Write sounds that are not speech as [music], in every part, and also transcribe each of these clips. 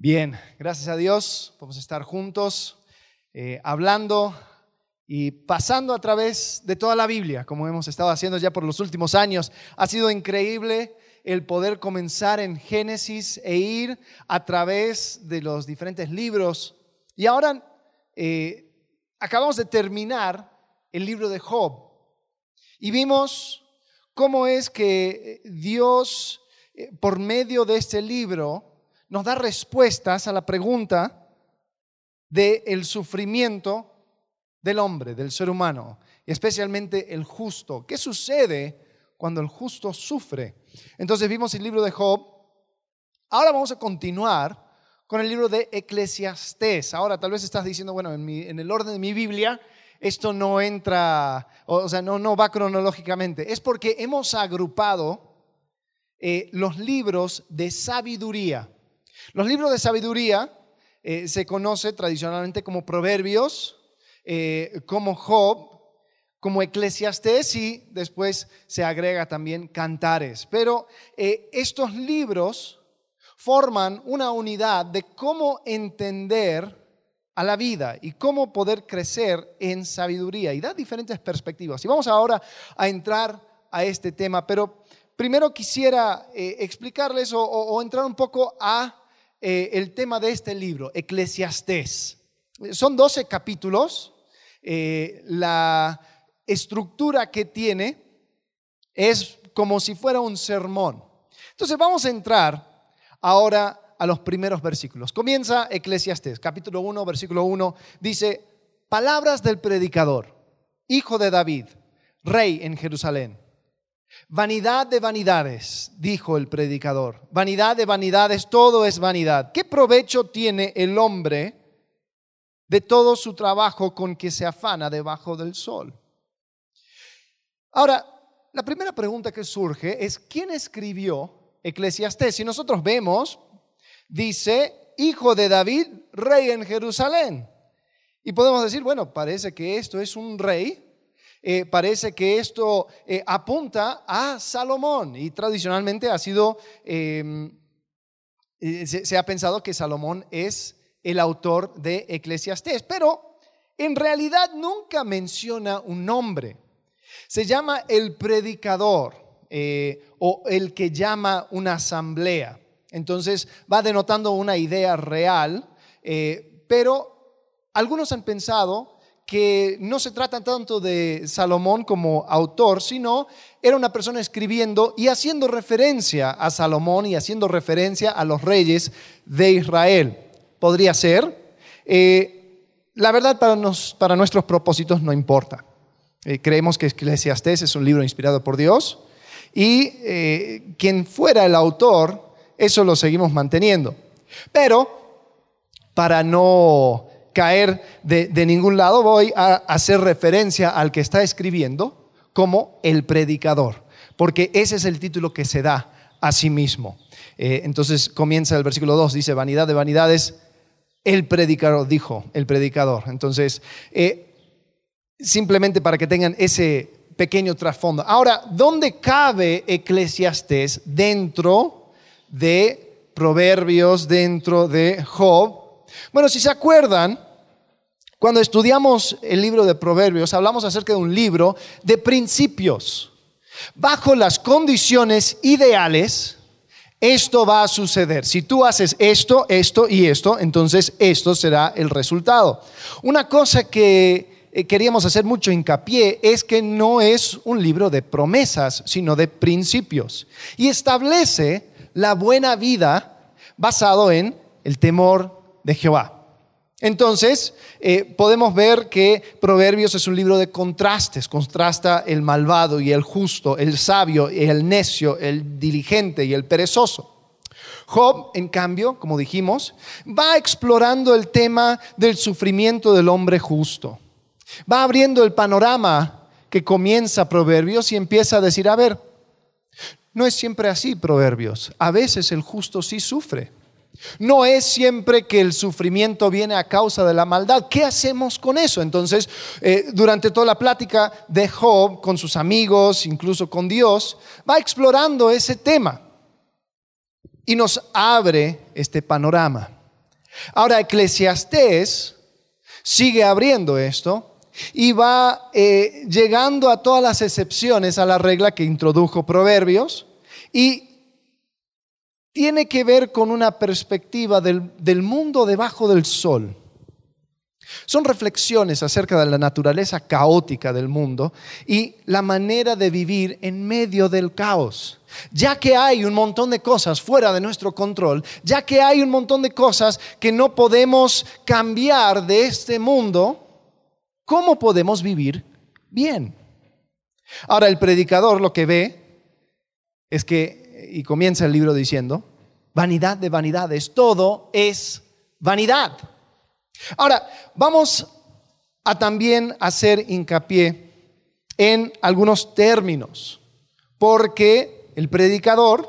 Bien, gracias a Dios podemos estar juntos eh, hablando y pasando a través de toda la Biblia, como hemos estado haciendo ya por los últimos años. Ha sido increíble el poder comenzar en Génesis e ir a través de los diferentes libros. Y ahora eh, acabamos de terminar el libro de Job y vimos cómo es que Dios, eh, por medio de este libro, nos da respuestas a la pregunta del sufrimiento del hombre, del ser humano, especialmente el justo. ¿Qué sucede cuando el justo sufre? Entonces vimos el libro de Job. Ahora vamos a continuar con el libro de Eclesiastés. Ahora tal vez estás diciendo, bueno, en, el orden de mi Biblia esto no entra, o sea, no, no va cronológicamente. Es porque hemos agrupado eh, los libros de sabiduría. Los libros de sabiduría eh, se conoce tradicionalmente como proverbios, eh, como Job, como eclesiastés y después se agrega también cantares. Pero eh, estos libros forman una unidad de cómo entender a la vida y cómo poder crecer en sabiduría y da diferentes perspectivas. Y vamos ahora a entrar a este tema, pero primero quisiera explicarles o entrar un poco a eh, el tema de este libro, Eclesiastés. Son 12 capítulos. Eh, la estructura que tiene es como si fuera un sermón. Entonces vamos a entrar ahora a los primeros versículos. Comienza Eclesiastés, capítulo 1, versículo 1. Dice, palabras del predicador, hijo de David, rey en Jerusalén. Vanidad de vanidades, dijo el predicador. Vanidad de vanidades, todo es vanidad. ¿Qué provecho tiene el hombre de todo su trabajo con que se afana debajo del sol? Ahora, la primera pregunta que surge es, ¿quién escribió Eclesiastés? Si nosotros vemos, dice, hijo de David, rey en Jerusalén. Y podemos decir, bueno, parece que esto es un rey eh, parece que esto eh, apunta a Salomón y tradicionalmente ha sido, em, eh, se, ha pensado que Salomón es el autor de Eclesiastés, pero en realidad nunca menciona un nombre. Se llama el predicador o el que llama una asamblea. Entonces va denotando una idea real, pero algunos han pensado que no se trata tanto de Salomón como autor, sino era una persona escribiendo y haciendo referencia a Salomón y haciendo referencia a los reyes de Israel. Podría ser. Eh, la verdad, para, para, nuestros propósitos no importa. Eh, creemos que Eclesiastés es un libro inspirado por Dios y eh, quien fuera el autor, eso lo seguimos manteniendo. Pero, para no caer de, ningún lado, voy a hacer referencia al que está escribiendo como el predicador, porque ese es el título que se da a sí mismo. Eh, entonces comienza el versículo 2, dice, vanidad de vanidades, el predicador, dijo el predicador. Entonces, eh, simplemente para que tengan ese pequeño trasfondo. Ahora, ¿dónde cabe Eclesiastés dentro de Proverbios, dentro de Job? Bueno, si se acuerdan, cuando estudiamos el libro de Proverbios, hablamos acerca de un libro de principios. Bajo las condiciones ideales, esto va a suceder. Si tú haces esto, esto y esto, entonces esto será el resultado. Una cosa que eh, queríamos hacer mucho hincapié es que no es un libro de promesas, sino de principios. Y establece la buena vida basado en el temor de Jehová. Entonces, eh, podemos ver que Proverbios es un libro de contrastes, contrasta el malvado y el justo, el sabio y el necio, el diligente y el perezoso. Job, en cambio, como dijimos, va explorando el tema del sufrimiento del hombre justo. Va abriendo el panorama que comienza Proverbios y empieza a decir, a ver, no es siempre así Proverbios, a veces el justo sí sufre. No es siempre que el sufrimiento viene a causa de la maldad. ¿Qué hacemos con eso? Entonces, eh, durante toda la plática de Job con sus amigos, incluso con Dios, va explorando ese tema y nos abre este panorama. Ahora, Eclesiastés sigue abriendo esto y va eh, llegando a todas las excepciones a la regla que introdujo Proverbios y tiene que ver con una perspectiva del, del mundo debajo del sol. Son reflexiones acerca de la naturaleza caótica del mundo y la manera de vivir en medio del caos. Ya que hay un montón de cosas fuera de nuestro control, ya que hay un montón de cosas que no podemos cambiar de este mundo, ¿cómo podemos vivir bien? Ahora el predicador lo que ve es que, y comienza el libro diciendo, vanidad de vanidades, todo es vanidad. Ahora, vamos a también hacer hincapié en algunos términos, porque el predicador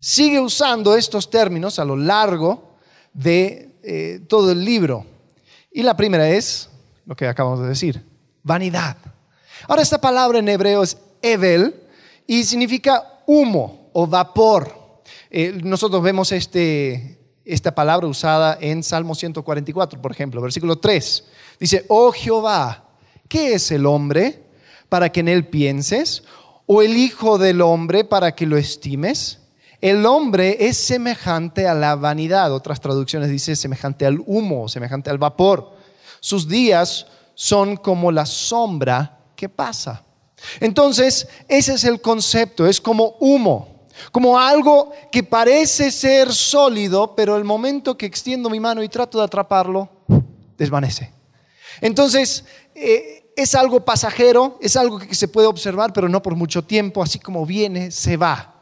sigue usando estos términos a lo largo de eh, todo el libro. Y la primera es lo que acabamos de decir, vanidad. Ahora, esta palabra en hebreo es evel y significa humo o vapor. Eh, nosotros vemos este, esta palabra usada en Salmo 144, por ejemplo, versículo 3. Dice, oh Jehová, ¿qué es el hombre para que en él pienses? ¿O el Hijo del hombre para que lo estimes? El hombre es semejante a la vanidad, otras traducciones dice semejante al humo, semejante al vapor. Sus días son como la sombra que pasa. Entonces, ese es el concepto, es como humo como algo que parece ser sólido, pero el momento que extiendo mi mano y trato de atraparlo, desvanece. Entonces, eh, es algo pasajero, es algo que se puede observar, pero no por mucho tiempo, así como viene, se va.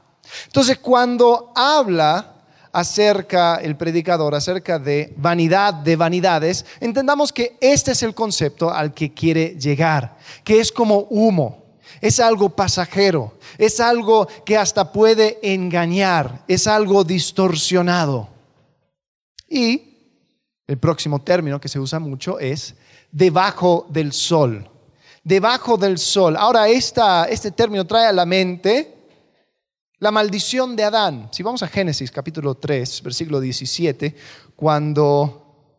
Entonces, cuando habla acerca, el predicador, acerca de vanidad de vanidades, entendamos que este es el concepto al que quiere llegar, que es como humo es algo pasajero, es algo que hasta puede engañar, es algo distorsionado. Y el próximo término que se usa mucho es debajo del sol. Debajo del sol. Ahora, este término trae a la mente la maldición de Adán. Si vamos a Génesis capítulo 3, versículo 17, cuando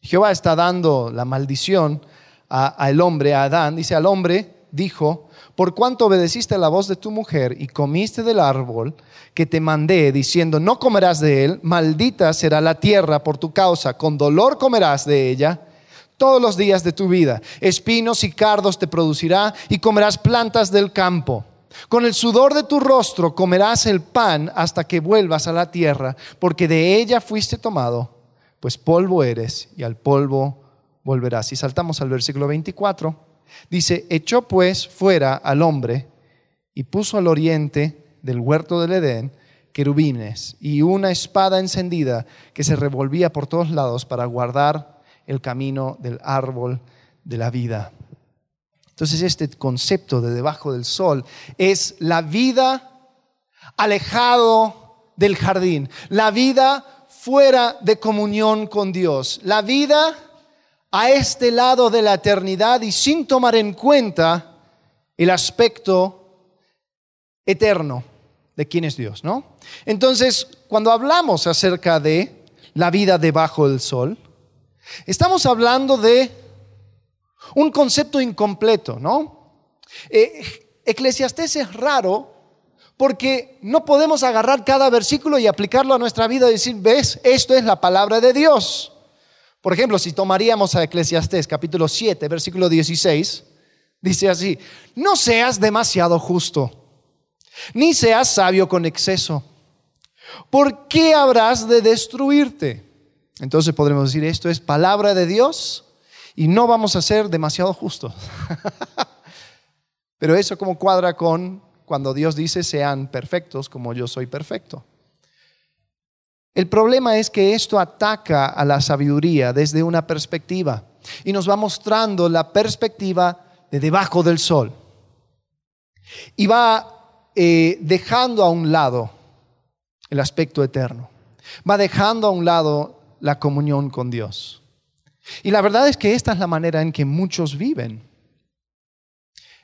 Jehová está dando la maldición al hombre, a Adán, dice al hombre, dijo, por cuanto obedeciste la voz de tu mujer y comiste del árbol que te mandé, diciendo, no comerás de él, maldita será la tierra por tu causa, con dolor comerás de ella todos los días de tu vida. Espinos y cardos te producirá y comerás plantas del campo. Con el sudor de tu rostro comerás el pan hasta que vuelvas a la tierra, porque de ella fuiste tomado, pues polvo eres y al polvo volverás. Y saltamos al versículo 24. Dice, echó pues fuera al hombre y puso al oriente del huerto del Edén querubines y una espada encendida que se revolvía por todos lados para guardar el camino del árbol de la vida. Entonces este concepto de debajo del sol es la vida alejado del jardín, la vida fuera de comunión con Dios, la vida a este lado de la eternidad y sin tomar en cuenta el aspecto eterno de quién es Dios, ¿no? Entonces, cuando hablamos acerca de la vida debajo del sol, estamos hablando de un concepto incompleto, ¿no? Eh, Eclesiastés es raro porque no podemos agarrar cada versículo y aplicarlo a nuestra vida y decir, ves, esto es la palabra de Dios. Por ejemplo, si tomaríamos a Eclesiastés capítulo 7, versículo 16, dice así, no seas demasiado justo, ni seas sabio con exceso. ¿Por qué habrás de destruirte? Entonces podremos decir, esto es palabra de Dios y no vamos a ser demasiado justos. [laughs] Pero eso como cuadra con cuando Dios dice, sean perfectos como yo soy perfecto. El problema es que esto ataca a la sabiduría desde una perspectiva y nos va mostrando la perspectiva de debajo del sol. Y va eh, dejando a un lado el aspecto eterno. Va dejando a un lado la comunión con Dios. Y la verdad es que esta es la manera en que muchos viven.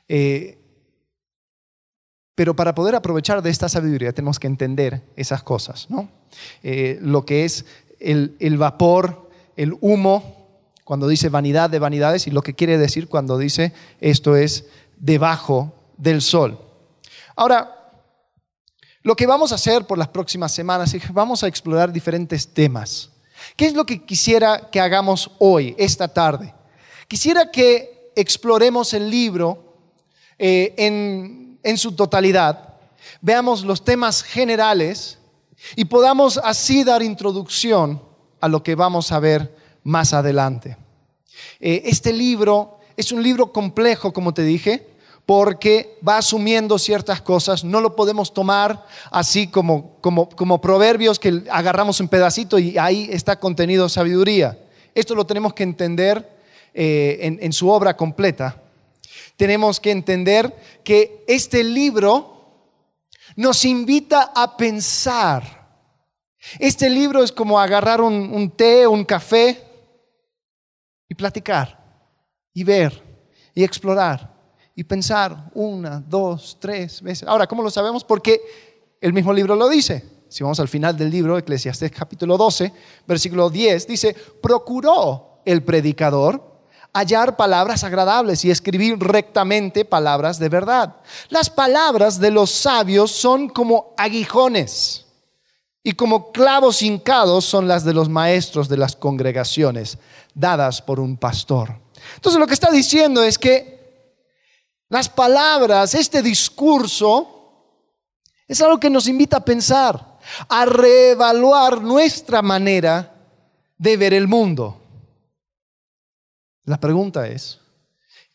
Eh, pero para poder aprovechar de esta sabiduría tenemos que entender esas cosas, ¿no? Eh, lo que es el, vapor, el humo, cuando dice vanidad de vanidades y lo que quiere decir cuando dice esto es debajo del sol. Ahora, lo que vamos a hacer por las próximas semanas es que vamos a explorar diferentes temas. ¿Qué es lo que quisiera que hagamos hoy, esta tarde? Quisiera que exploremos el libro eh, en, en su totalidad, veamos los temas generales y podamos así dar introducción a lo que vamos a ver más adelante. Eh, este libro es un libro complejo, como te dije, porque va asumiendo ciertas cosas, no lo podemos tomar así como, como, proverbios que agarramos un pedacito y ahí está contenido sabiduría. Esto lo tenemos que entender eh, en, en su obra completa. Tenemos que entender que este libro nos invita a pensar. Este libro es como agarrar un, un té, un café y platicar y ver y explorar y pensar una, dos, tres veces. Ahora, ¿cómo lo sabemos? Porque el mismo libro lo dice. Si vamos al final del libro, Eclesiastés capítulo 12, versículo 10, dice, procuró el predicador hallar palabras agradables y escribir rectamente palabras de verdad. Las palabras de los sabios son como aguijones y como clavos hincados son las de los maestros de las congregaciones, dadas por un pastor. Entonces lo que está diciendo es que las palabras, este discurso, es algo que nos invita a pensar, a reevaluar nuestra manera de ver el mundo. La pregunta es,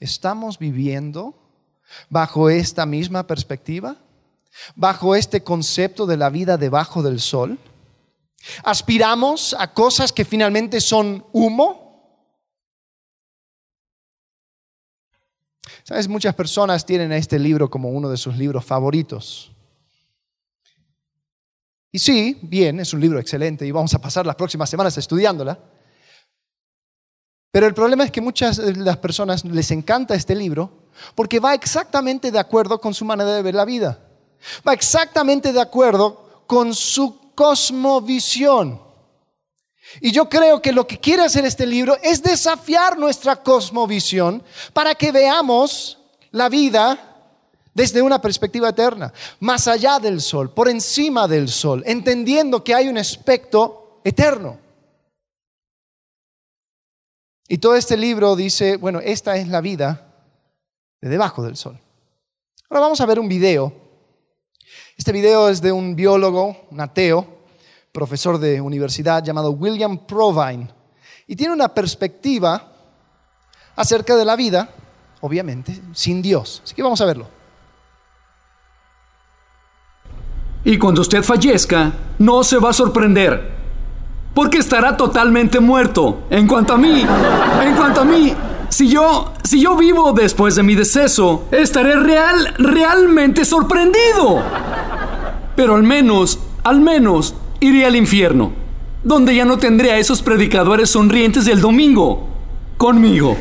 ¿estamos viviendo bajo esta misma perspectiva? ¿Bajo este concepto de la vida debajo del sol? ¿Aspiramos a cosas que finalmente son humo? Sabes, muchas personas tienen este libro como uno de sus libros favoritos. Y sí, bien, es un libro excelente y vamos a pasar las próximas semanas estudiándola. Pero el problema es que muchas de las personas les encanta este libro porque va exactamente de acuerdo con su manera de ver la vida. Va exactamente de acuerdo con su cosmovisión. Y yo creo que lo que quiere hacer este libro es desafiar nuestra cosmovisión para que veamos la vida desde una perspectiva eterna, más allá del sol, por encima del sol, entendiendo que hay un aspecto eterno. Y todo este libro dice, bueno, esta es la vida de debajo del sol. Ahora vamos a ver un video. Este video es de un biólogo, un ateo, profesor de universidad llamado William Provine, y tiene una perspectiva acerca de la vida, obviamente, sin Dios. Así que vamos a verlo. Y cuando usted fallezca, no se va a sorprender, porque estará totalmente muerto. En cuanto a mí, en cuanto a mí, si yo, si yo vivo después de mi deceso, estaré real, realmente sorprendido. Pero al menos, al menos, iré al infierno, donde ya no tendré a esos predicadores sonrientes del domingo conmigo.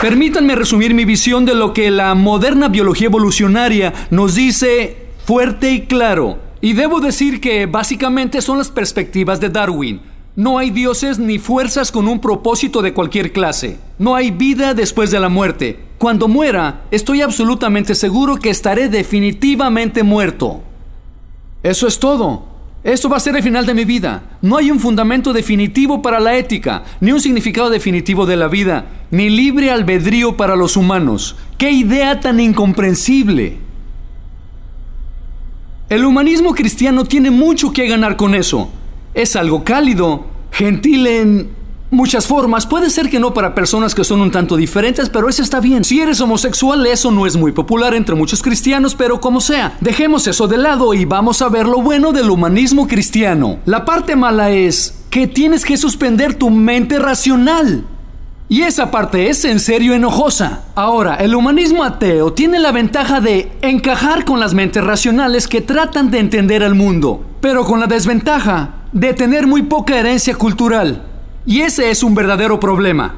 Permítanme resumir mi visión de lo que la moderna biología evolucionaria nos dice fuerte y claro. Y debo decir que básicamente son las perspectivas de Darwin. No hay dioses ni fuerzas con un propósito de cualquier clase. No hay vida después de la muerte. Cuando muera, estoy absolutamente seguro que estaré definitivamente muerto. Eso es todo. Esto va a ser el final de mi vida. No hay un fundamento definitivo para la ética, ni un significado definitivo de la vida, ni libre albedrío para los humanos. ¡Qué idea tan incomprensible! El humanismo cristiano tiene mucho que ganar con eso. Es algo cálido, gentil en muchas formas. Puede ser que no para personas que son un tanto diferentes, pero eso está bien. Si eres homosexual, eso no es muy popular entre muchos cristianos, pero como sea, dejemos eso de lado y vamos a ver lo bueno del humanismo cristiano. La parte mala es que tienes que suspender tu mente racional. Y esa parte es en serio enojosa. Ahora, el humanismo ateo tiene la ventaja de encajar con las mentes racionales que tratan de entender al mundo, pero con la desventaja de tener muy poca herencia cultural. Y ese es un verdadero problema.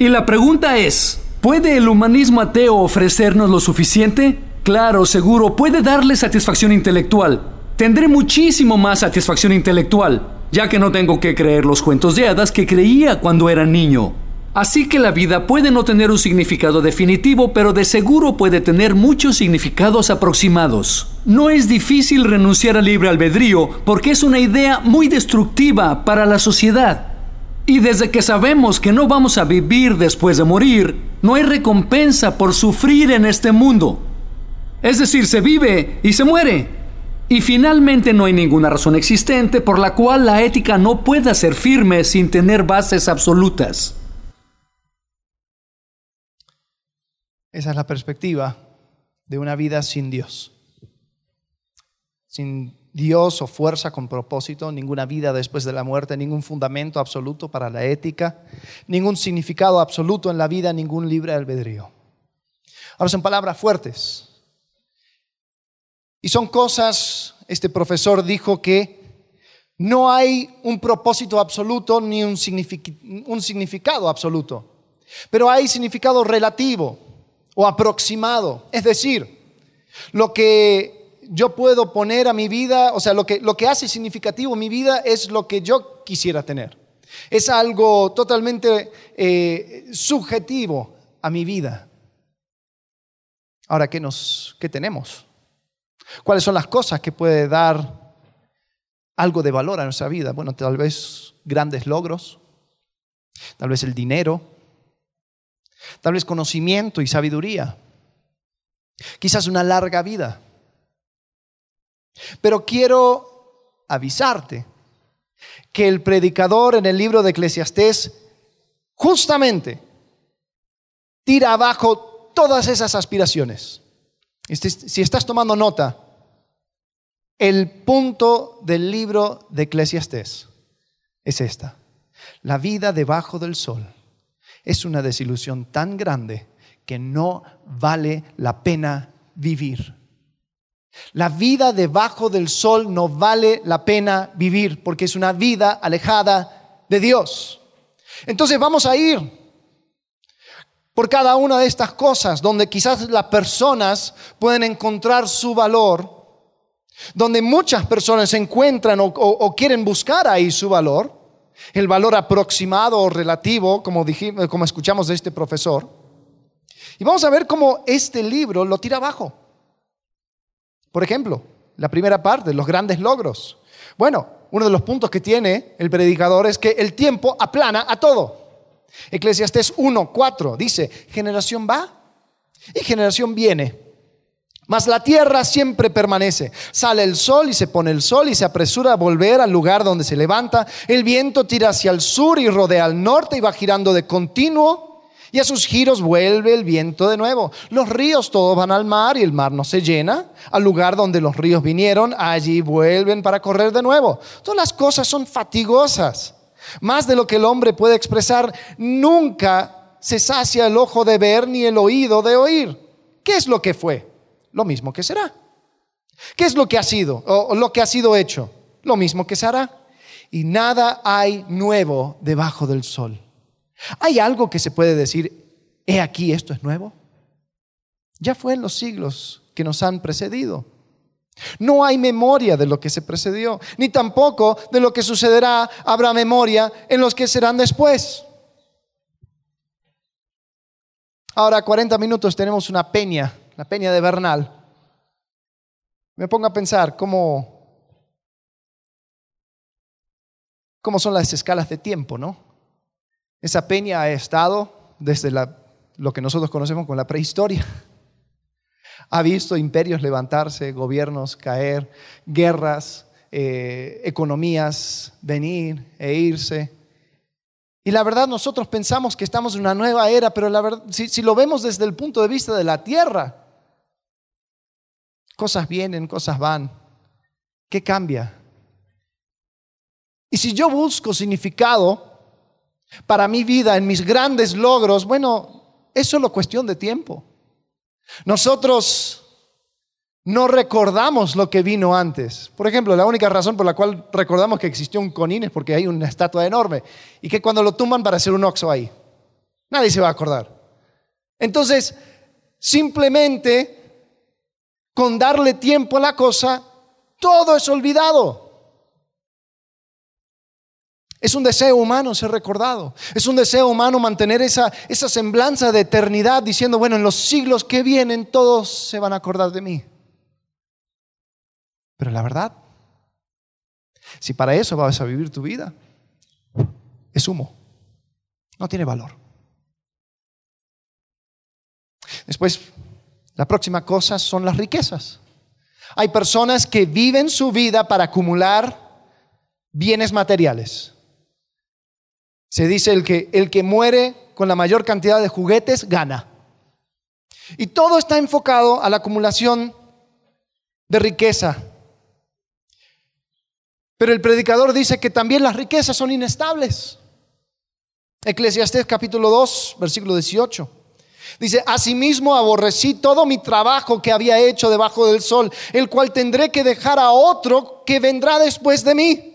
Y la pregunta es, ¿puede el humanismo ateo ofrecernos lo suficiente? Claro, seguro, puede darle satisfacción intelectual. Tendré muchísimo más satisfacción intelectual, ya que no tengo que creer los cuentos de hadas que creía cuando era niño. Así que la vida puede no tener un significado definitivo, pero de seguro puede tener muchos significados aproximados. No es difícil renunciar al libre albedrío porque es una idea muy destructiva para la sociedad. Y desde que sabemos que no vamos a vivir después de morir, no hay recompensa por sufrir en este mundo. Es decir, se vive y se muere. Y finalmente no hay ninguna razón existente por la cual la ética no pueda ser firme sin tener bases absolutas. Esa es la perspectiva de una vida sin Dios. Sin Dios o fuerza con propósito, ninguna vida después de la muerte, ningún fundamento absoluto para la ética, ningún significado absoluto en la vida, ningún libre albedrío. Ahora son palabras fuertes. Y son cosas, este profesor dijo que no hay un propósito absoluto ni un, significado absoluto, pero hay significado relativo o aproximado. Es decir, lo que yo puedo poner a mi vida, o sea, lo que, lo que hace significativo mi vida es lo que yo quisiera tener. Es algo totalmente eh, subjetivo a mi vida. Ahora, ¿qué, nos, ¿qué tenemos? ¿Cuáles son las cosas que puede dar algo de valor a nuestra vida? Bueno, tal vez grandes logros, tal vez el dinero, Tal vez conocimiento y sabiduría. Quizás una larga vida. Pero quiero avisarte que el predicador en el libro de Eclesiastés justamente tira abajo todas esas aspiraciones. Este, si estás tomando nota, el punto del libro de Eclesiastés es esta. La vida debajo del sol es una desilusión tan grande que no vale la pena vivir. La vida debajo del sol no vale la pena vivir porque es una vida alejada de Dios. Entonces vamos a ir por cada una de estas cosas donde quizás las personas pueden encontrar su valor, donde muchas personas encuentran o, quieren buscar ahí su valor el valor aproximado o relativo, como, dijimos, como escuchamos de este profesor. Y vamos a ver cómo este libro lo tira abajo. Por ejemplo, la primera parte, los grandes logros. Bueno, uno de los puntos que tiene el predicador es que el tiempo aplana a todo. Eclesiastés 1.4 dice, generación va y generación viene mas la tierra siempre permanece. Sale el sol y se pone el sol y se apresura a volver al lugar donde se levanta. El viento tira hacia el sur y rodea al norte y va girando de continuo. Y a sus giros vuelve el viento de nuevo. Los ríos todos van al mar y el mar no se llena. Al lugar donde los ríos vinieron, allí vuelven para correr de nuevo. Todas las cosas son fatigosas. Más de lo que el hombre puede expresar, nunca se sacia el ojo de ver ni el oído de oír. ¿Qué es lo que fue? lo mismo que será. ¿Qué es lo que ha sido o lo que ha sido hecho? Lo mismo que será. Y nada hay nuevo debajo del sol. ¿Hay algo que se puede decir, he aquí, esto es nuevo? Ya fue en los siglos que nos han precedido. No hay memoria de lo que se precedió, ni tampoco de lo que sucederá habrá memoria en los que serán después. Ahora, 40 minutos tenemos una peña la peña de Bernal, me pongo a pensar cómo, cómo son las escalas de tiempo, ¿no? Esa peña ha estado desde lo que nosotros conocemos como la prehistoria. Ha visto imperios levantarse, gobiernos caer, guerras, eh, economías venir e irse. Y la verdad nosotros pensamos que estamos en una nueva era, pero la verdad, si lo vemos desde el punto de vista de la tierra, Cosas vienen, cosas van. ¿Qué cambia? Y si yo busco significado para mi vida en mis grandes logros, bueno, es solo cuestión de tiempo. Nosotros no recordamos lo que vino antes. Por ejemplo, la única razón por la cual recordamos que existió un conín es porque hay una estatua enorme y que cuando lo tumban para hacer un oxo ahí. Nadie se va a acordar. Entonces, simplemente con darle tiempo a la cosa, todo es olvidado. Es un deseo humano ser recordado. Es un deseo humano mantener esa, esa semblanza de eternidad diciendo, bueno, en los siglos que vienen todos se van a acordar de mí. Pero la verdad, si para eso vas a vivir tu vida, es humo. No tiene valor. Después, la próxima cosa son las riquezas. Hay personas que viven su vida para acumular bienes materiales. Se dice el que el que muere con la mayor cantidad de juguetes gana. Y todo está enfocado a la acumulación de riqueza. Pero el predicador dice que también las riquezas son inestables. Eclesiastés capítulo 2, versículo 18. Dice, asimismo aborrecí todo mi trabajo que había hecho debajo del sol, el cual tendré que dejar a otro que vendrá después de mí.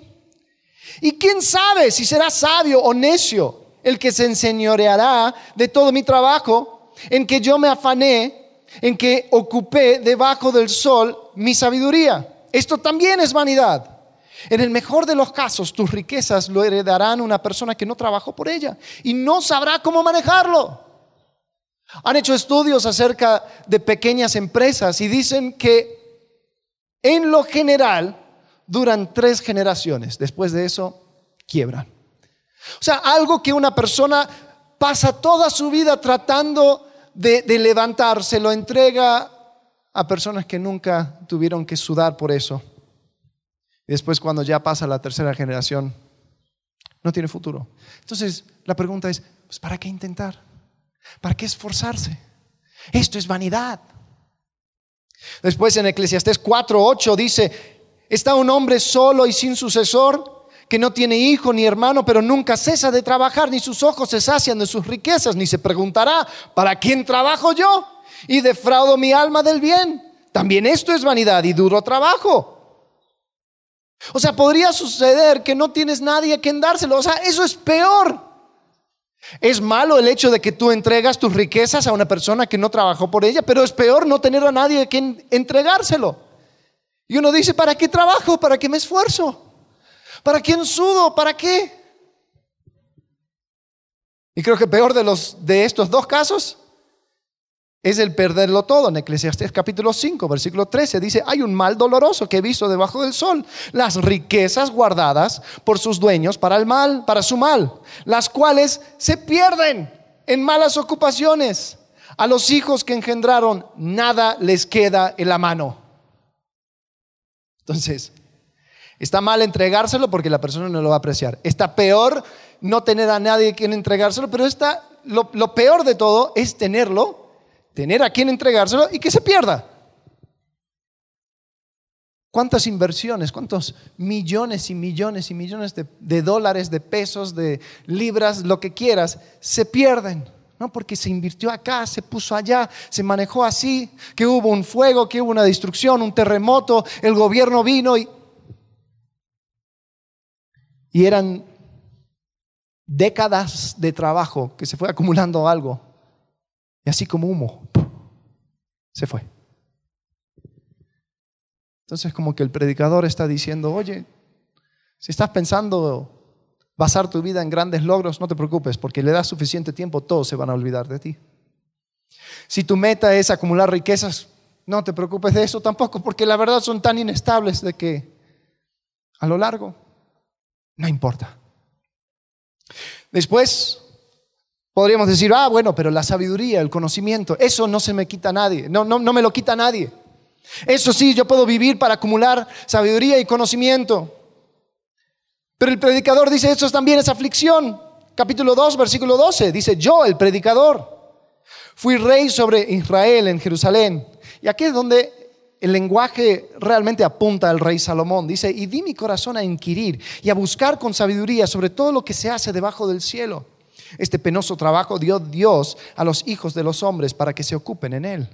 Y quién sabe si será sabio o necio el que se enseñoreará de todo mi trabajo, en que yo me afané, en que ocupé debajo del sol mi sabiduría. Esto también es vanidad. En el mejor de los casos, tus riquezas lo heredarán una persona que no trabajó por ella y no sabrá cómo manejarlo. Han hecho estudios acerca de pequeñas empresas y dicen que en lo general duran tres generaciones. Después de eso, quiebran. O sea, algo que una persona pasa toda su vida tratando de, levantar, se lo entrega a personas que nunca tuvieron que sudar por eso. Después cuando ya pasa la tercera generación, no tiene futuro. Entonces, la pregunta es, pues, ¿para qué intentar? ¿Para qué esforzarse? Esto es vanidad. Después en Eclesiastés 4:8 dice, está un hombre solo y sin sucesor, que no tiene hijo ni hermano, pero nunca cesa de trabajar, ni sus ojos se sacian de sus riquezas, ni se preguntará, ¿para quién trabajo yo? Y defraudo mi alma del bien. También esto es vanidad y duro trabajo. O sea, podría suceder que no tienes nadie a quien dárselo. O sea, eso es peor. Es malo el hecho de que tú entregas tus riquezas a una persona que no trabajó por ella, pero es peor no tener a nadie a quien entregárselo. Y uno dice, ¿para qué trabajo? ¿Para qué me esfuerzo? ¿Para quién sudo? ¿Para qué? Y creo que peor de, los, de estos dos casos es el perderlo todo. En Eclesiastés capítulo 5, versículo 13 dice, hay un mal doloroso que he visto debajo del sol, las riquezas guardadas por sus dueños para el mal, para su mal, las cuales se pierden en malas ocupaciones. A los hijos que engendraron nada les queda en la mano. Entonces, está mal entregárselo porque la persona no lo va a apreciar. Está peor no tener a nadie quien entregárselo, pero está, lo, lo peor de todo es tenerlo tener a quien entregárselo y que se pierda. ¿Cuántas inversiones, cuántos millones y millones y millones de, dólares, de pesos, de libras, lo que quieras, se pierden? ¿No? Porque se invirtió acá, se puso allá, se manejó así, que hubo un fuego, que hubo una destrucción, un terremoto, el gobierno vino y, y eran décadas de trabajo que se fue acumulando algo y así como humo, se fue. Entonces como que el predicador está diciendo, oye, si estás pensando basar tu vida en grandes logros, no te preocupes, porque le das suficiente tiempo, todos se van a olvidar de ti. Si tu meta es acumular riquezas, no te preocupes de eso tampoco, porque la verdad son tan inestables de que a lo largo no importa. Después, Podríamos decir, ah, bueno, pero la sabiduría, el conocimiento, eso no se me quita a nadie, no, no, no me lo quita a nadie. Eso sí, yo puedo vivir para acumular sabiduría y conocimiento. Pero el predicador dice, eso también es aflicción. Capítulo 2, versículo 12, dice, yo, el predicador, fui rey sobre Israel en Jerusalén. Y aquí es donde el lenguaje realmente apunta al rey Salomón. Dice, y di mi corazón a inquirir y a buscar con sabiduría sobre todo lo que se hace debajo del cielo. Este penoso trabajo dio Dios a los hijos de los hombres para que se ocupen en él.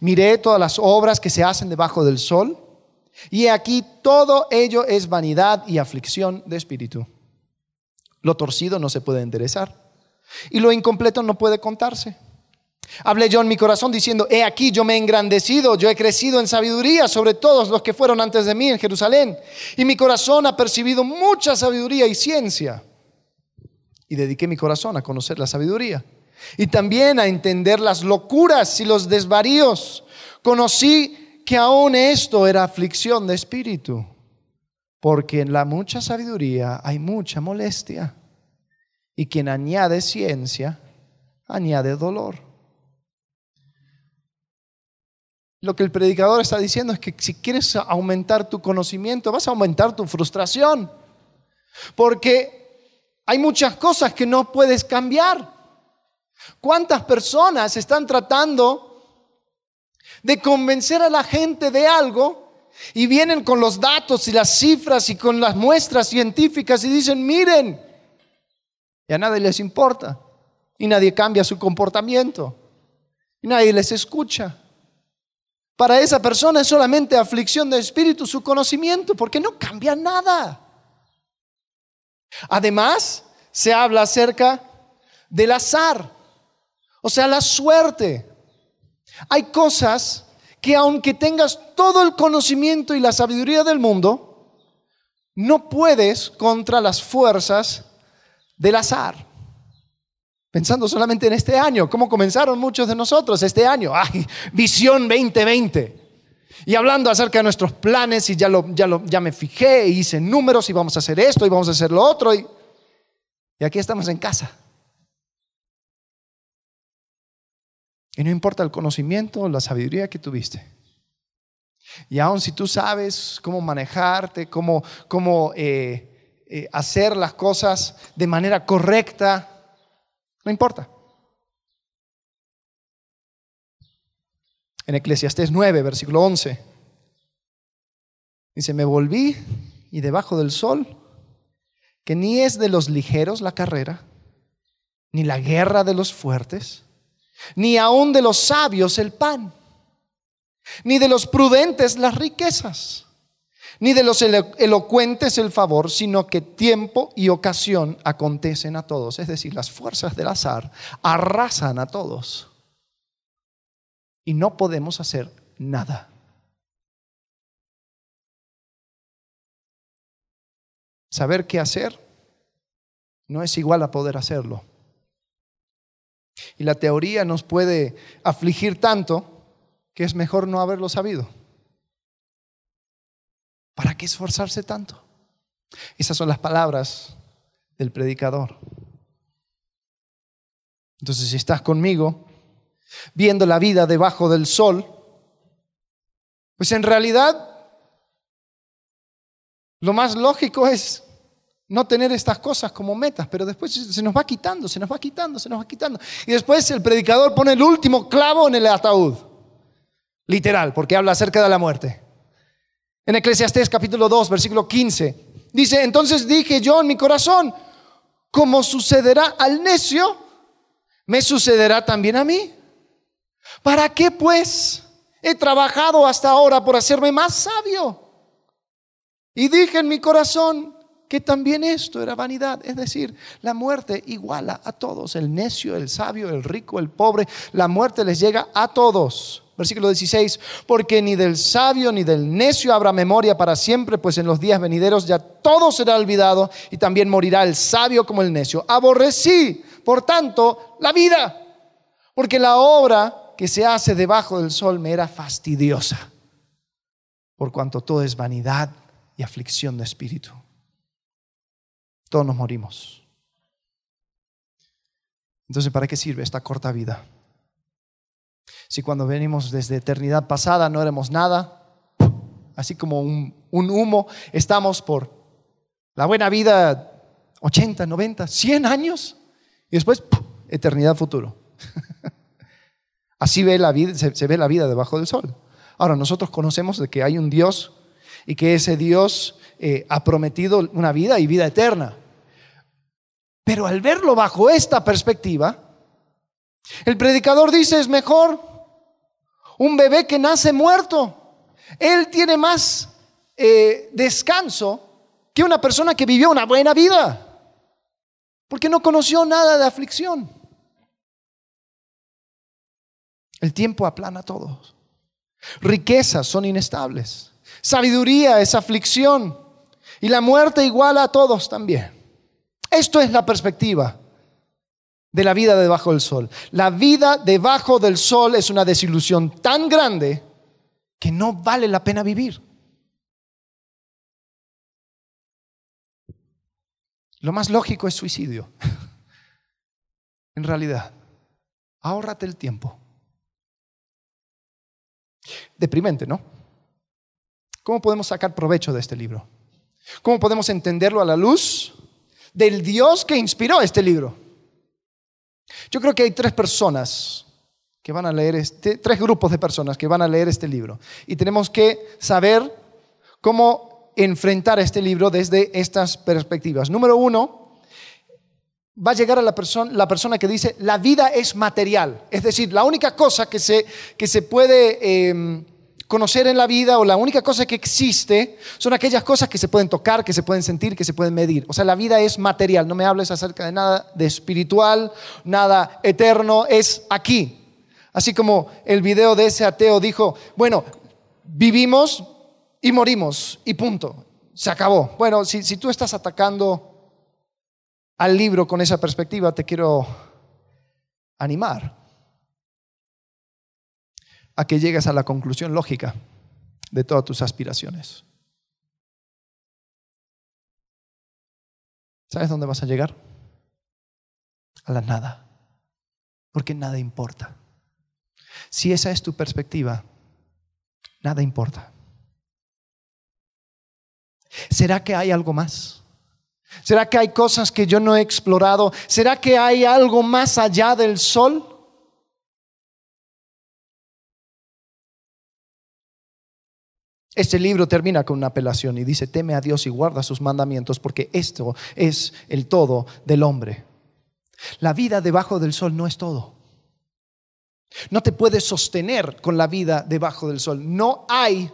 Miré todas las obras que se hacen debajo del sol, y aquí todo ello es vanidad y aflicción de espíritu. Lo torcido no se puede enderezar, y lo incompleto no puede contarse. Hablé yo en mi corazón diciendo, he aquí yo me he engrandecido, yo he crecido en sabiduría sobre todos los que fueron antes de mí en Jerusalén. Y mi corazón ha percibido mucha sabiduría y ciencia. Y dediqué mi corazón a conocer la sabiduría. Y también a entender las locuras y los desvaríos. Conocí que aún esto era aflicción de espíritu. Porque en la mucha sabiduría hay mucha molestia. Y quien añade ciencia, añade dolor. Lo que el predicador está diciendo es que si quieres aumentar tu conocimiento, vas a aumentar tu frustración. Porque hay muchas cosas que no puedes cambiar. ¿Cuántas personas están tratando de convencer a la gente de algo y vienen con los datos y las cifras y con las muestras científicas y dicen, miren, y a nadie les importa y nadie cambia su comportamiento y nadie les escucha? Para esa persona es solamente aflicción de espíritu su conocimiento, porque no cambia nada. Además, se habla acerca del azar, o sea, la suerte. Hay cosas que aunque tengas todo el conocimiento y la sabiduría del mundo, no puedes contra las fuerzas del azar. Pensando solamente en este año, ¿cómo comenzaron muchos de nosotros este año? [laughs] ¡Ay, visión 2020! Y hablando acerca de nuestros planes y ya, lo, me fijé hice números y vamos a hacer esto y vamos a hacer lo otro. Y aquí estamos en casa. Y no importa el conocimiento, la sabiduría que tuviste. Y aun si tú sabes cómo manejarte, cómo, cómo eh, eh, hacer las cosas de manera correcta, no importa. En Eclesiastés 9, versículo 11, dice, me volví y debajo del sol, que ni es de los ligeros la carrera, ni la guerra de los fuertes, ni aun de los sabios el pan, ni de los prudentes las riquezas ni de los elocuentes el favor, sino que tiempo y ocasión acontecen a todos. Es decir, las fuerzas del azar arrasan a todos. Y no podemos hacer nada. Saber qué hacer no es igual a poder hacerlo. Y la teoría nos puede afligir tanto que es mejor no haberlo sabido. ¿Para qué esforzarse tanto? Esas son las palabras del predicador. Entonces, si estás conmigo, viendo la vida debajo del sol, pues en realidad lo más lógico es no tener estas cosas como metas, pero después se nos va quitando, se nos va quitando, se nos va quitando. Y después el predicador pone el último clavo en el ataúd, literal, porque habla acerca de la muerte. En Eclesiastés capítulo 2, versículo 15, dice, entonces dije yo en mi corazón, como sucederá al necio, me sucederá también a mí. ¿Para qué pues he trabajado hasta ahora por hacerme más sabio? Y dije en mi corazón que también esto era vanidad, es decir, la muerte iguala a todos, el necio, el sabio, el rico, el pobre, la muerte les llega a todos. Versículo 16, porque ni del sabio ni del necio habrá memoria para siempre, pues en los días venideros ya todo será olvidado y también morirá el sabio como el necio. Aborrecí, por tanto, la vida, porque la obra que se hace debajo del sol me era fastidiosa, por cuanto todo es vanidad y aflicción de espíritu. Todos nos morimos. Entonces, ¿para qué sirve esta corta vida? Si cuando venimos desde eternidad pasada no éramos nada, así como un, humo, estamos por la buena vida 80, 90, 100 años y después eternidad futuro. [laughs] Así ve la vida, se, ve la vida debajo del sol. Ahora, nosotros conocemos de que hay un Dios y que ese Dios eh, ha prometido una vida y vida eterna. Pero al verlo bajo esta perspectiva, el predicador dice es mejor un bebé que nace muerto. Él tiene más eh, descanso que una persona que vivió una buena vida, porque no conoció nada de aflicción. El tiempo aplana a todos. Riquezas son inestables. Sabiduría es aflicción. Y la muerte iguala a todos también. Esto es la perspectiva de la vida debajo del sol. La vida debajo del sol es una desilusión tan grande que no vale la pena vivir. Lo más lógico es suicidio. [laughs] en realidad, ahórrate el tiempo. Deprimente, ¿no? ¿Cómo podemos sacar provecho de este libro? ¿Cómo podemos entenderlo a la luz del Dios que inspiró este libro? Yo creo que hay tres personas que van a leer este, tres grupos de personas que van a leer este libro. Y tenemos que saber cómo enfrentar este libro desde estas perspectivas. Número uno, va a llegar a la, persona, la persona que dice, la vida es material. Es decir, la única cosa que se, que se puede em, conocer en la vida o la única cosa que existe son aquellas cosas que se pueden tocar, que se pueden sentir, que se pueden medir. O sea, la vida es material. No me hables acerca de nada de espiritual, nada eterno, es aquí. Así como el video de ese ateo dijo, bueno, vivimos y morimos y punto. Se acabó. Bueno, si, si tú estás atacando al libro con esa perspectiva, te quiero animar a que llegues a la conclusión lógica de todas tus aspiraciones. ¿Sabes dónde vas a llegar? A la nada, porque nada importa. Si esa es tu perspectiva, nada importa. ¿Será que hay algo más? ¿Será que hay cosas que yo no he explorado? ¿Será que hay algo más allá del sol? Este libro termina con una apelación y dice, teme a Dios y guarda sus mandamientos porque esto es el todo del hombre. La vida debajo del sol no es todo. No te puedes sostener con la vida debajo del sol. No hay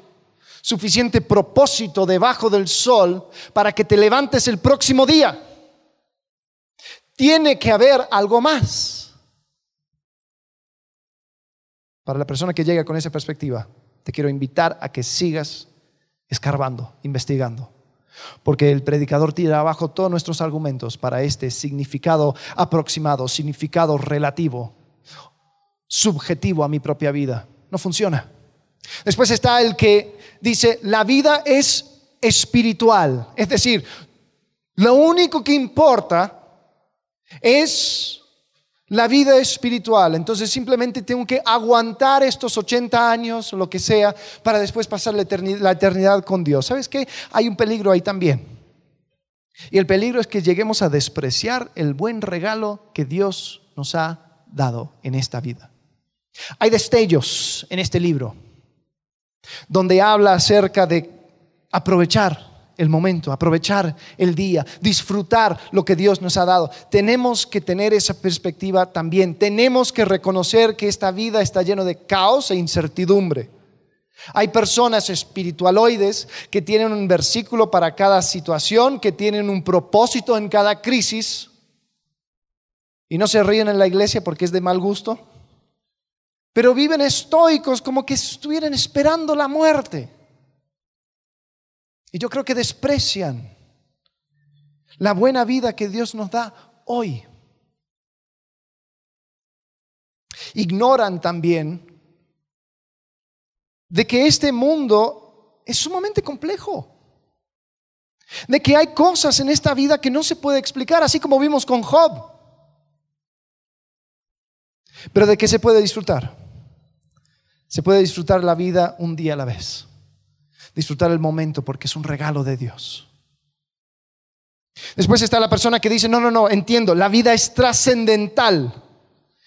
suficiente propósito debajo del sol para que te levantes el próximo día. Tiene que haber algo más. Para la persona que llega con esa perspectiva, te quiero invitar a que sigas escarbando, investigando. Porque el predicador tira abajo todos nuestros argumentos para este significado aproximado, significado relativo, subjetivo a mi propia vida. No funciona. Después está el que dice, la vida es espiritual. Es decir, lo único que importa es la vida espiritual. Entonces simplemente tengo que aguantar estos 80 años lo que sea para después pasar la eternidad, con Dios. ¿Sabes qué? Hay un peligro ahí también. Y el peligro es que lleguemos a despreciar el buen regalo que Dios nos ha dado en esta vida. Hay destellos en este libro donde habla acerca de aprovechar el momento, aprovechar el día, disfrutar lo que Dios nos ha dado. Tenemos que tener esa perspectiva también. Tenemos que reconocer que esta vida está llena de caos e incertidumbre. Hay personas espiritualoides que tienen un versículo para cada situación, que tienen un propósito en cada crisis y no se ríen en la iglesia porque es de mal gusto, pero viven estoicos como que estuvieran esperando la muerte. Y yo creo que desprecian la buena vida que Dios nos da hoy. Ignoran también de que este mundo es sumamente complejo. De que hay cosas en esta vida que no se puede explicar, así como vimos con Job. Pero de qué se puede disfrutar. Se puede disfrutar la vida un día a la vez disfrutar el momento porque es un regalo de Dios. Después está la persona que dice, no, no, no, entiendo, la vida es trascendental.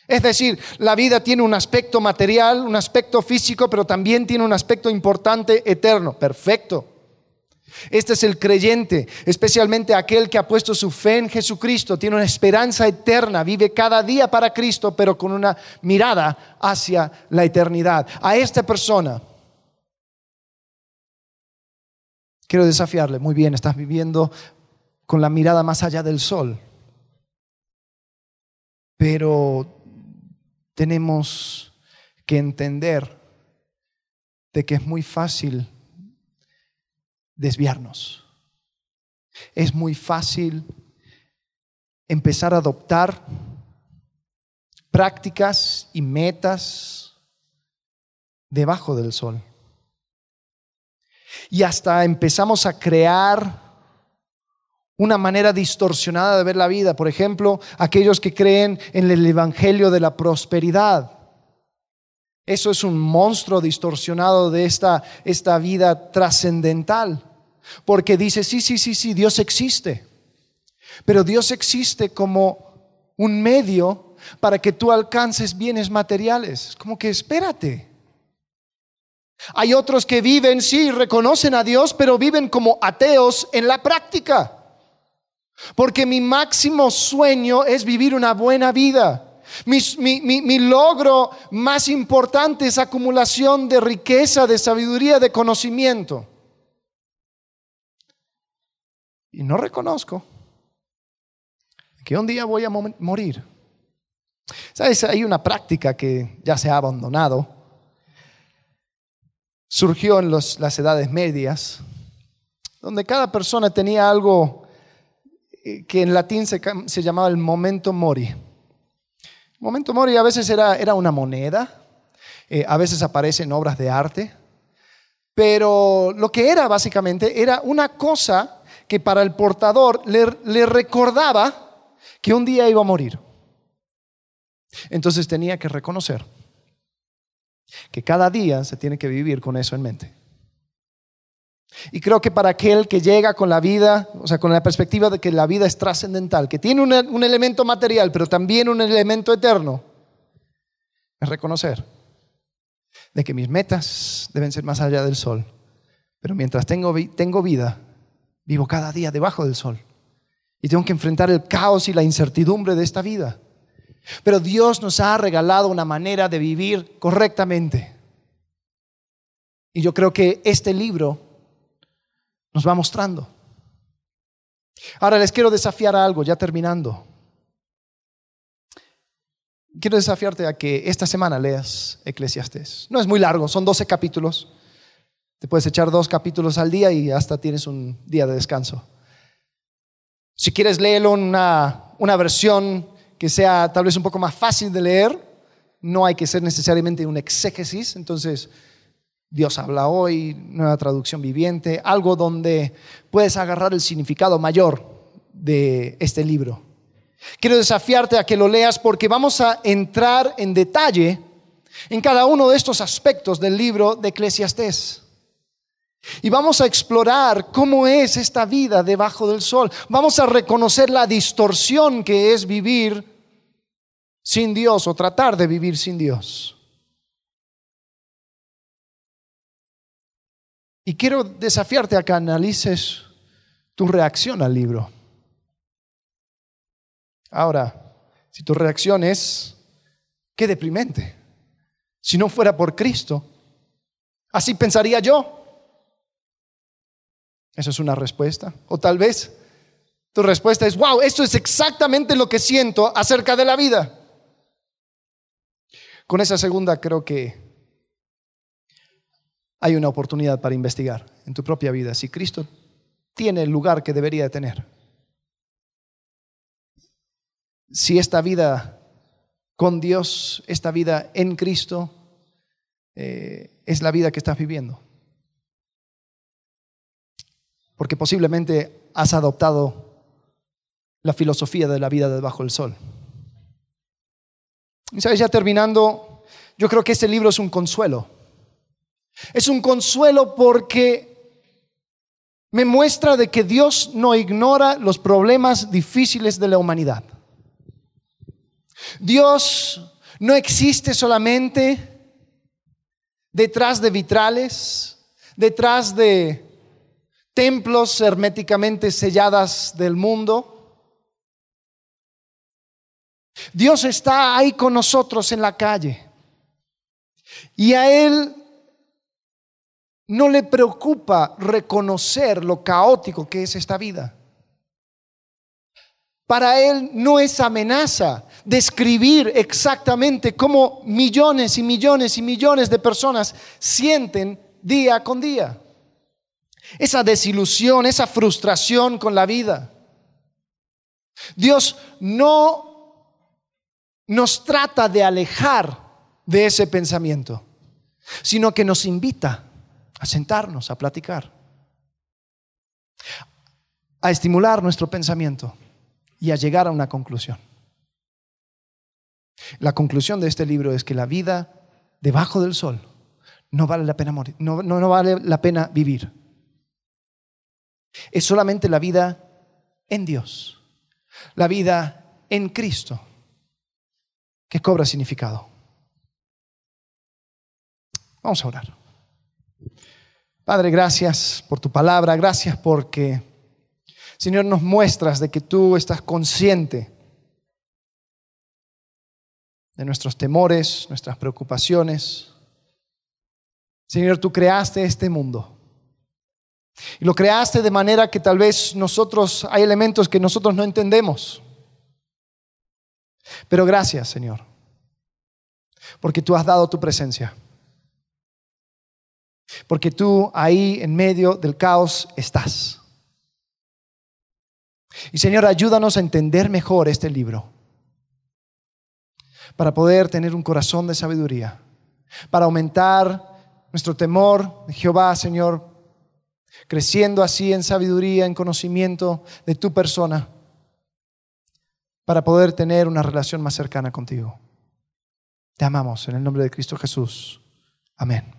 Es decir, la vida tiene un aspecto material, un aspecto físico, pero también tiene un aspecto importante eterno. Perfecto. Este es el creyente, especialmente aquel que ha puesto su fe en Jesucristo, tiene una esperanza eterna, vive cada día para Cristo, pero con una mirada hacia la eternidad. A esta persona Quiero desafiarle, muy bien, estás viviendo con la mirada más allá del sol, pero tenemos que entender de que es muy fácil desviarnos. Es muy fácil empezar a adoptar prácticas y metas debajo del sol. Y hasta empezamos a crear una manera distorsionada de ver la vida. Por ejemplo, aquellos que creen en el Evangelio de la prosperidad. Eso es un monstruo distorsionado de esta, esta vida trascendental. Porque dice, sí, sí, sí, sí, Dios existe. Pero Dios existe como un medio para que tú alcances bienes materiales. Es como que espérate. Hay otros que viven, sí, reconocen a Dios, pero viven como ateos en la práctica. Porque mi máximo sueño es vivir una buena vida. Mi, logro más importante es acumulación de riqueza, de sabiduría, de conocimiento. Y no reconozco que un día voy a morir. ¿Sabes? Hay una práctica que ya se ha abandonado. Surgió en las edades medias, donde cada persona tenía algo eh, que en latín se, llamaba el momento mori. El momento mori a veces era, una moneda, eh, a veces aparece en obras de arte, pero lo que era básicamente era una cosa que para el portador le, le recordaba que un día iba a morir. Entonces tenía que reconocer que cada día se tiene que vivir con eso en mente. Y creo que para aquel que llega con la vida, o sea, con la perspectiva de que la vida es trascendental, que tiene un, elemento material, pero también un elemento eterno, es reconocer de que mis metas deben ser más allá del sol. Pero mientras tengo, tengo vida, vivo cada día debajo del sol. Y tengo que enfrentar el caos y la incertidumbre de esta vida. Pero Dios nos ha regalado una manera de vivir correctamente. Y yo creo que este libro nos va mostrando. Ahora les quiero desafiar a algo, ya terminando. Quiero desafiarte a que esta semana leas Eclesiastes. No es muy largo, son 12 capítulos. Te puedes echar dos capítulos al día y hasta tienes un día de descanso. Si quieres leerlo en una, una versión que sea tal vez un poco más fácil de leer, no hay que ser necesariamente un exégesis, entonces Dios habla hoy, nueva traducción viviente, algo donde puedes agarrar el significado mayor de este libro. Quiero desafiarte a que lo leas porque vamos a entrar en detalle en cada uno de estos aspectos del libro de Eclesiastés. Y vamos a explorar cómo es esta vida debajo del sol. Vamos a reconocer la distorsión que es vivir sin Dios o tratar de vivir sin Dios. Y quiero desafiarte a que analices tu reacción al libro. Ahora, si tu reacción es, qué deprimente. Si no fuera por Cristo, así pensaría yo. Eso es una respuesta. O tal vez tu respuesta es, wow, esto es exactamente lo que siento acerca de la vida. Con esa segunda creo que hay una oportunidad para investigar en tu propia vida si Cristo tiene el lugar que debería de tener. Si esta vida con Dios, esta vida en Cristo, eh, es la vida que estás viviendo. Porque posiblemente has adoptado la filosofía de la vida debajo del sol. Y sabes, ya terminando, yo creo que este libro es un consuelo es un consuelo porque me muestra de que Dios no ignora los problemas difíciles de la humanidad. Dios no existe solamente detrás de vitrales, detrás de templos herméticamente selladas del mundo. Dios está ahí con nosotros en la calle. Y a Él no le preocupa reconocer lo caótico que es esta vida. Para él no es amenaza describir exactamente cómo millones y millones y millones de personas sienten día con día. Esa desilusión, esa frustración con la vida. Dios no nos trata de alejar de ese pensamiento, sino que nos invita a sentarnos, a platicar, a estimular nuestro pensamiento y a llegar a una conclusión. La conclusión de este libro es que la vida debajo del sol no vale la pena morir, no, no, vale la pena vivir. Es solamente la vida en Dios, la vida en Cristo, que cobra significado. Vamos a orar. Padre, gracias por tu palabra, gracias porque, Señor, nos muestras de que tú estás consciente de nuestros temores, nuestras preocupaciones. Señor, tú creaste este mundo. Y lo creaste de manera que tal vez nosotros, hay elementos que nosotros no entendemos. Pero gracias, Señor, porque tú has dado tu presencia. Porque tú ahí en medio del caos estás. Y Señor, ayúdanos a entender mejor este libro para poder tener un corazón de sabiduría, para aumentar nuestro temor de Jehová, Señor, creciendo así en sabiduría, en conocimiento de tu persona, para poder tener una relación más cercana contigo. Te amamos en el nombre de Cristo Jesús. Amén.